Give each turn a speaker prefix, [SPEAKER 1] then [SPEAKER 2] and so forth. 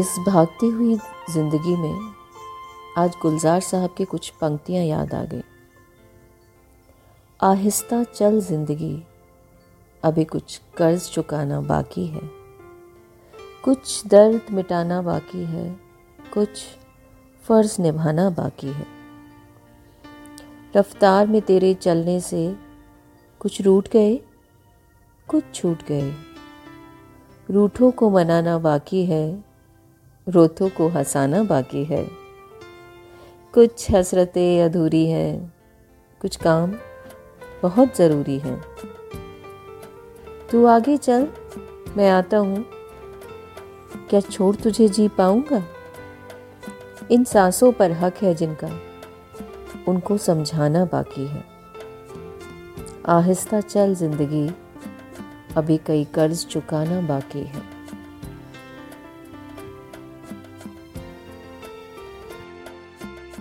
[SPEAKER 1] इस भागती हुई ज़िंदगी में आज गुलजार साहब की कुछ पंक्तियाँ याद आ गई। आहिस्ता चल ज़िंदगी, अभी कुछ कर्ज चुकाना बाकी है। कुछ दर्द मिटाना बाकी है, कुछ फ़र्ज़ निभाना बाकी है। रफ्तार में तेरे चलने से कुछ रूट गए, कुछ छूट गए। रूठों को मनाना बाकी है रोतों को हंसाना बाकी है। कुछ हसरतें अधूरी हैं, कुछ काम बहुत ज़रूरी हैं। तू आगे चल, मैं आता हूँ। क्या छोड़ तुझे जी पाऊँगा? इन सांसों पर हक है जिनका, उनको समझाना बाकी है। आहिस्ता चल ज़िंदगी, अभी कई कर्ज चुकाना बाकी है।